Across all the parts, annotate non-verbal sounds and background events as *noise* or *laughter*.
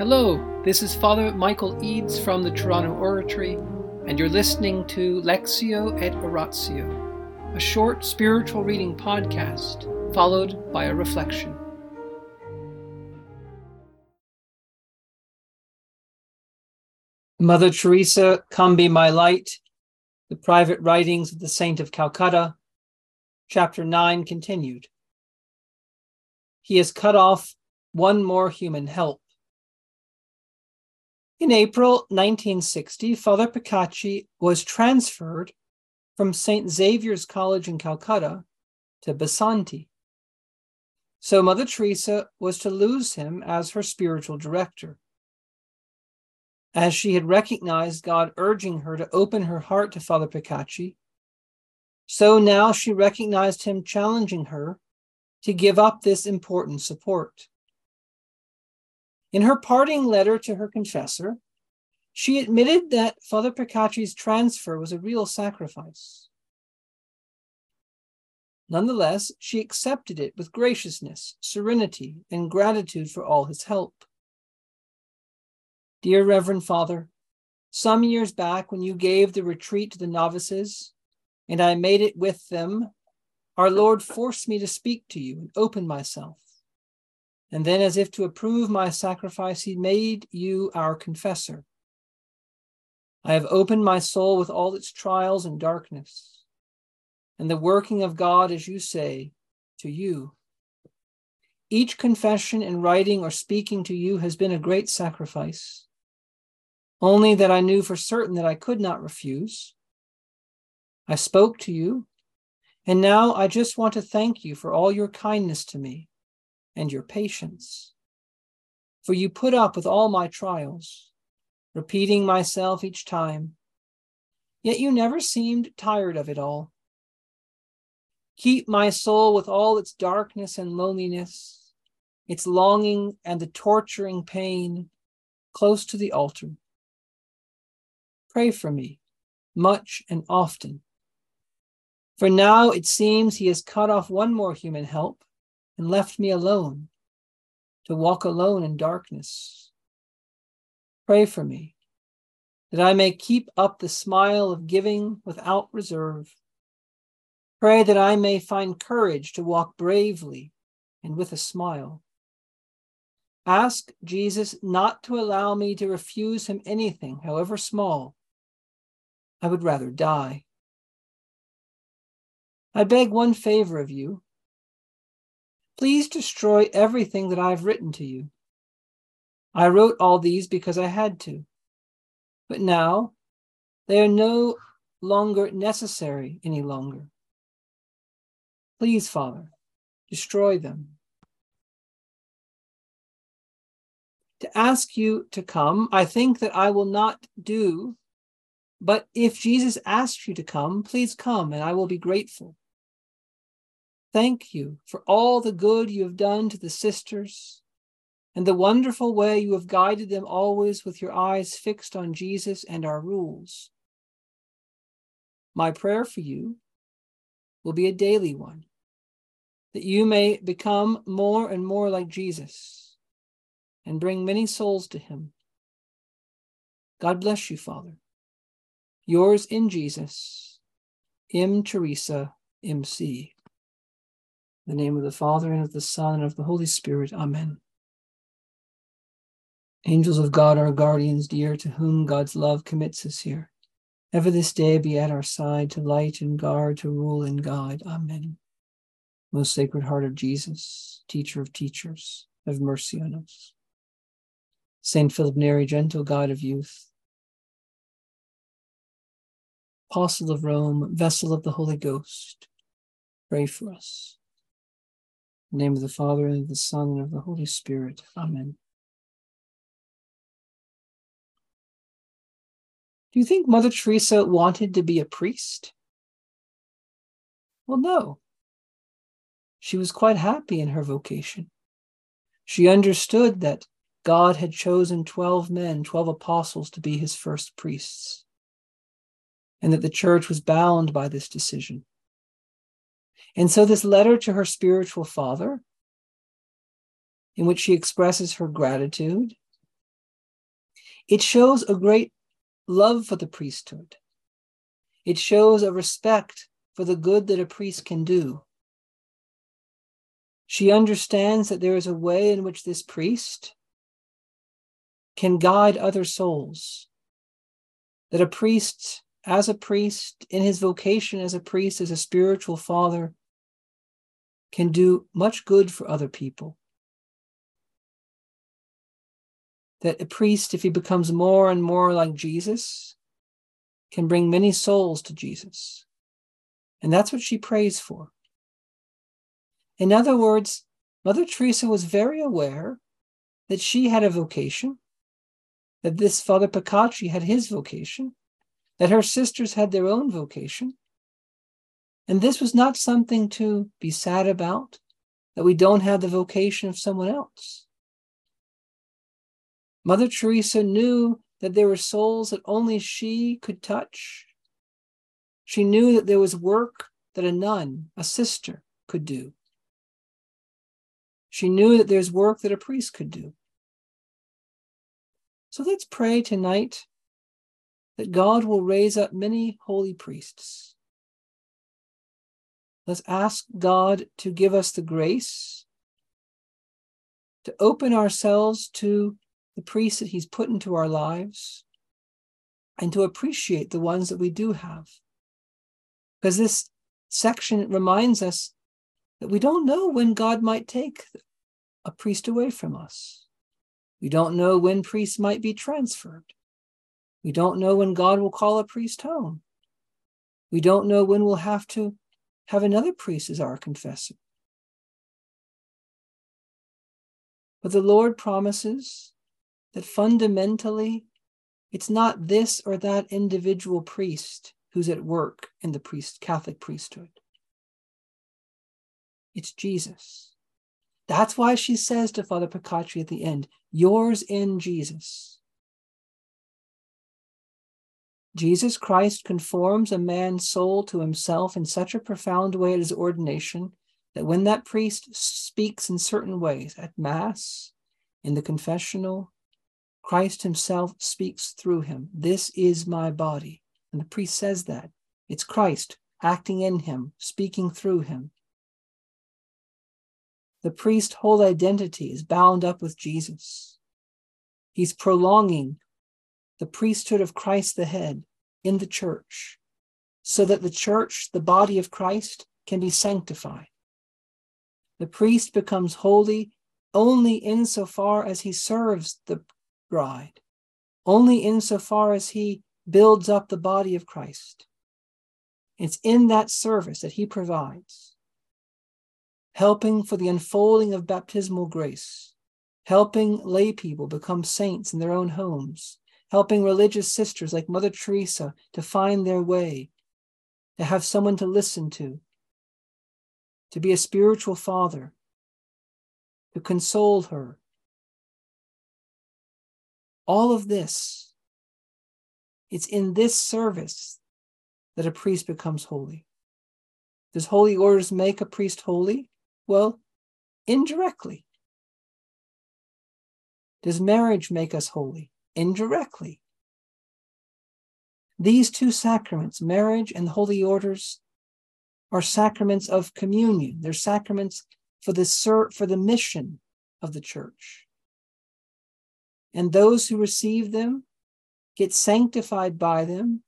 Hello, this is Father Michael Eads from the Toronto Oratory, and you're listening to Lectio et Oratio, a short spiritual reading podcast followed by a reflection. Mother Teresa, Come Be My Light, the Private Writings of the Saint of Calcutta, Chapter 9 continued. He has cut off one more human help. In April 1960, Father Picachy was transferred from St. Xavier's College in Calcutta to Basanti. So Mother Teresa was to lose him as her spiritual director. As she had recognized God urging her to open her heart to Father Picachy, so now she recognized him challenging her to give up this important support. In her parting letter to her confessor, she admitted that Father Picachy's transfer was a real sacrifice. Nonetheless, she accepted it with graciousness, serenity, and gratitude for all his help. Dear Reverend Father, some years back when you gave the retreat to the novices, and I made it with them, our Lord forced me to speak to you and open myself. And then, as if to approve my sacrifice, he made you our confessor. I have opened my soul with all its trials and darkness, and the working of God, as you say, to you. Each confession in writing or speaking to you has been a great sacrifice, only that I knew for certain that I could not refuse. I spoke to you, and now I just want to thank you for all your kindness to me and your patience. For you put up with all my trials, repeating myself each time, yet you never seemed tired of it all. Keep my soul with all its darkness and loneliness, its longing and the torturing pain close to the altar. Pray for me much and often. For now it seems he has cut off one more human help and left me alone to walk alone in darkness. Pray for me that I may keep up the smile of giving without reserve. Pray that I may find courage to walk bravely and with a smile. Ask Jesus not to allow me to refuse him anything, however small. I would rather die. I beg one favor of you Please destroy everything that I've written to you. I wrote all these because I had to. But now they are no longer necessary any longer. Please, Father, destroy them. To ask you to come, I think that I will not do. But if Jesus asks you to come, please come, and I will be grateful. Thank you for all the good you have done to the sisters and the wonderful way you have guided them always with your eyes fixed on Jesus and our rules. My prayer for you will be a daily one, that you may become more and more like Jesus and bring many souls to him. God bless you, Father. Yours in Jesus, M. Teresa, M.C. The name of the Father, and of the Son, and of the Holy Spirit. Amen. Angels of God, our guardians dear, to whom God's love commits us here, ever this day be at our side to light and guard, to rule and guide. Amen. Most Sacred Heart of Jesus, Teacher of teachers, have mercy on us. Saint Philip Neri, gentle God of youth, Apostle of Rome, vessel of the Holy Ghost, pray for us name of the Father, and of the Son, and of the Holy Spirit. Amen. Do you think Mother Teresa wanted to be a priest? Well, no. She was quite happy in her vocation. She understood that God had chosen 12 men, 12 apostles, to be his first priests, and that the church was bound by this decision. And so, this letter to her spiritual father, in which she expresses her gratitude It shows a great love for the priesthood. It shows a respect for the good that a priest can do. She understands that there is a way in which this priest can guide other souls. That a priest, as a priest, in his vocation as a priest, as a spiritual father, can do much good for other people. That a priest, if he becomes more and more like Jesus, can bring many souls to Jesus. And that's what she prays for. In other words, Mother Teresa was very aware that she had a vocation, that this Father Picachy had his vocation, that her sisters had their own vocation. And this was not something to be sad about, that we don't have the vocation of someone else. Mother Teresa knew that there were souls that only she could touch. She knew that there was work that a nun, a sister, could do. She knew that there's work that a priest could do. So let's pray tonight that God will raise up many holy priests. Let's ask God to give us the grace to open ourselves to the priests that He's put into our lives and to appreciate the ones that we do have. Because this section reminds us that we don't know when God might take a priest away from us. We don't know when priests might be transferred. We don't know when God will call a priest home. We don't know when we'll have to have another priest as our confessor. But the Lord promises that fundamentally, it's not this or that individual priest who's at work in the priest Catholic priesthood. It's Jesus. That's why she says to Father Picachy at the end, yours in Jesus. Jesus Christ conforms a man's soul to himself in such a profound way at his ordination that when that priest speaks in certain ways at Mass, in the confessional, Christ himself speaks through him. This is my body. And the priest says that. It's Christ acting in him, speaking through him. The priest's whole identity is bound up with Jesus. He's prolonging the priesthood of Christ the head in the church so that the church, the body of Christ, can be sanctified. The priest becomes holy only insofar as he serves the bride, only insofar as he builds up the body of Christ. It's in that service that he provides helping for the unfolding of baptismal grace, helping lay people become saints in their own homes, helping religious sisters like Mother Teresa to find their way, to have someone to listen to, to be a spiritual father, to console her. All of this, it's in this service that a priest becomes holy. Does holy orders make a priest holy? Well, indirectly. Does marriage make us holy? Indirectly. These two sacraments, marriage and the holy orders, are sacraments of communion. They're sacraments for the, for the mission of the church. And those who receive them get sanctified by them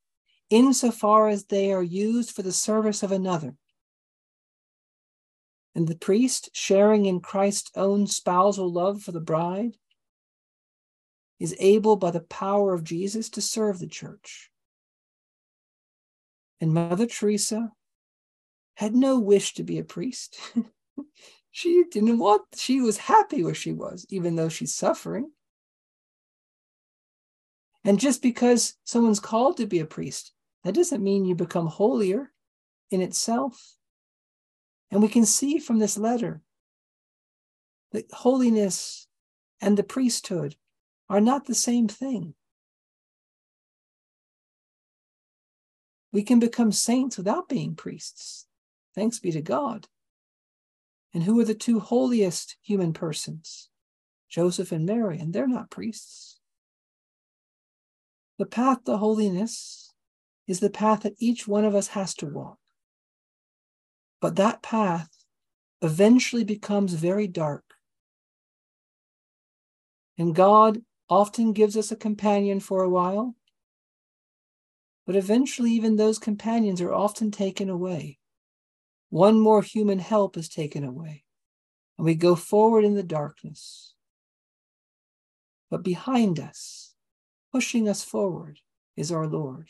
insofar as they are used for the service of another. And the priest, sharing in Christ's own spousal love for the bride, is able by the power of Jesus to serve the church. And Mother Teresa had no wish to be a priest. *laughs* she didn't want, she was happy where she was, even though she's suffering. And just because someone's called to be a priest, that doesn't mean you become holier in itself. And we can see from this letter that holiness and the priesthood are not the same thing. We can become saints without being priests. Thanks be to God. And who are the two holiest human persons? Joseph and Mary, and they're not priests. The path to holiness is the path that each one of us has to walk. But that path eventually becomes very dark. And God often gives us a companion for a while, but eventually, even those companions are often taken away. One more human help is taken away, and we go forward in the darkness. But behind us, pushing us forward, is our Lord.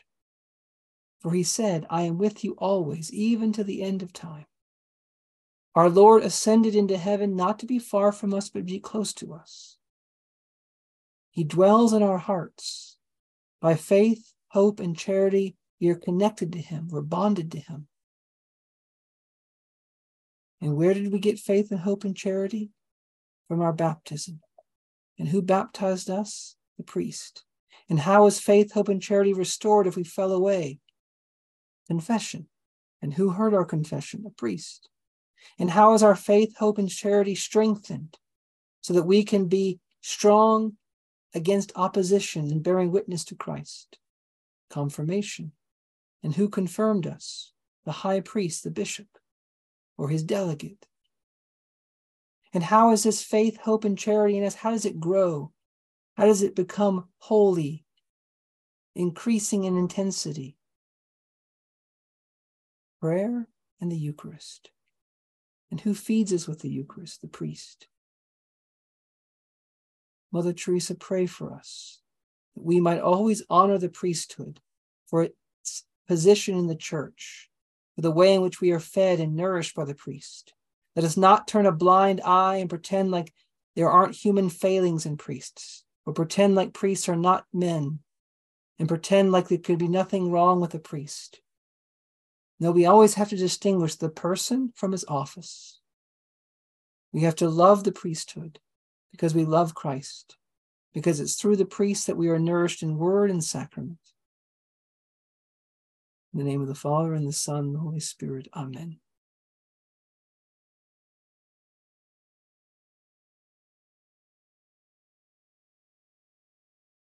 For he said, I am with you always, even to the end of time. Our Lord ascended into heaven not to be far from us, but to be close to us. He dwells in our hearts. By faith, hope, and charity, we are connected to him, we're bonded to him. And where did we get faith and hope and charity? From our baptism. And who baptized us? The priest. And how is faith, hope, and charity restored if we fell away? Confession. And who heard our confession? The priest. And how is our faith, hope, and charity strengthened so that we can be strong against opposition and bearing witness to Christ? Confirmation. And who confirmed us? The high priest, the bishop, or his delegate. And how is this faith, hope, and charity in us? How does it grow? How does it become holy, increasing in intensity? Prayer and the Eucharist. And who feeds us with the Eucharist? The priest. Mother Teresa, pray for us that we might always honor the priesthood for its position in the church, for the way in which we are fed and nourished by the priest. Let us not turn a blind eye and pretend like there aren't human failings in priests, or pretend like priests are not men, and pretend like there could be nothing wrong with a priest. No, we always have to distinguish the person from his office. We have to love the priesthood because we love Christ, because it's through the priest that we are nourished in word and sacrament. In the name of the Father, and the Son, and the Holy Spirit, Amen.